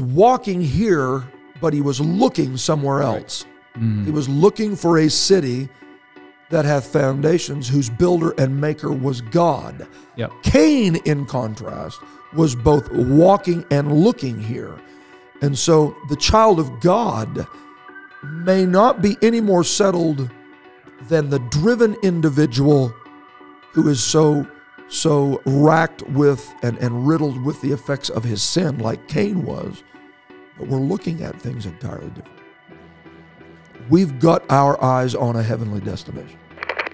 was walking here, but he was looking somewhere else. Mm. He was looking for a city that hath foundations, whose builder and maker was God. Yep. Cain, in contrast, was both walking and looking here. And so the child of God may not be any more settled than the driven individual who is so so racked with and, and riddled with the effects of his sin like Cain was. But we're looking at things entirely different. We've got our eyes on a heavenly destination.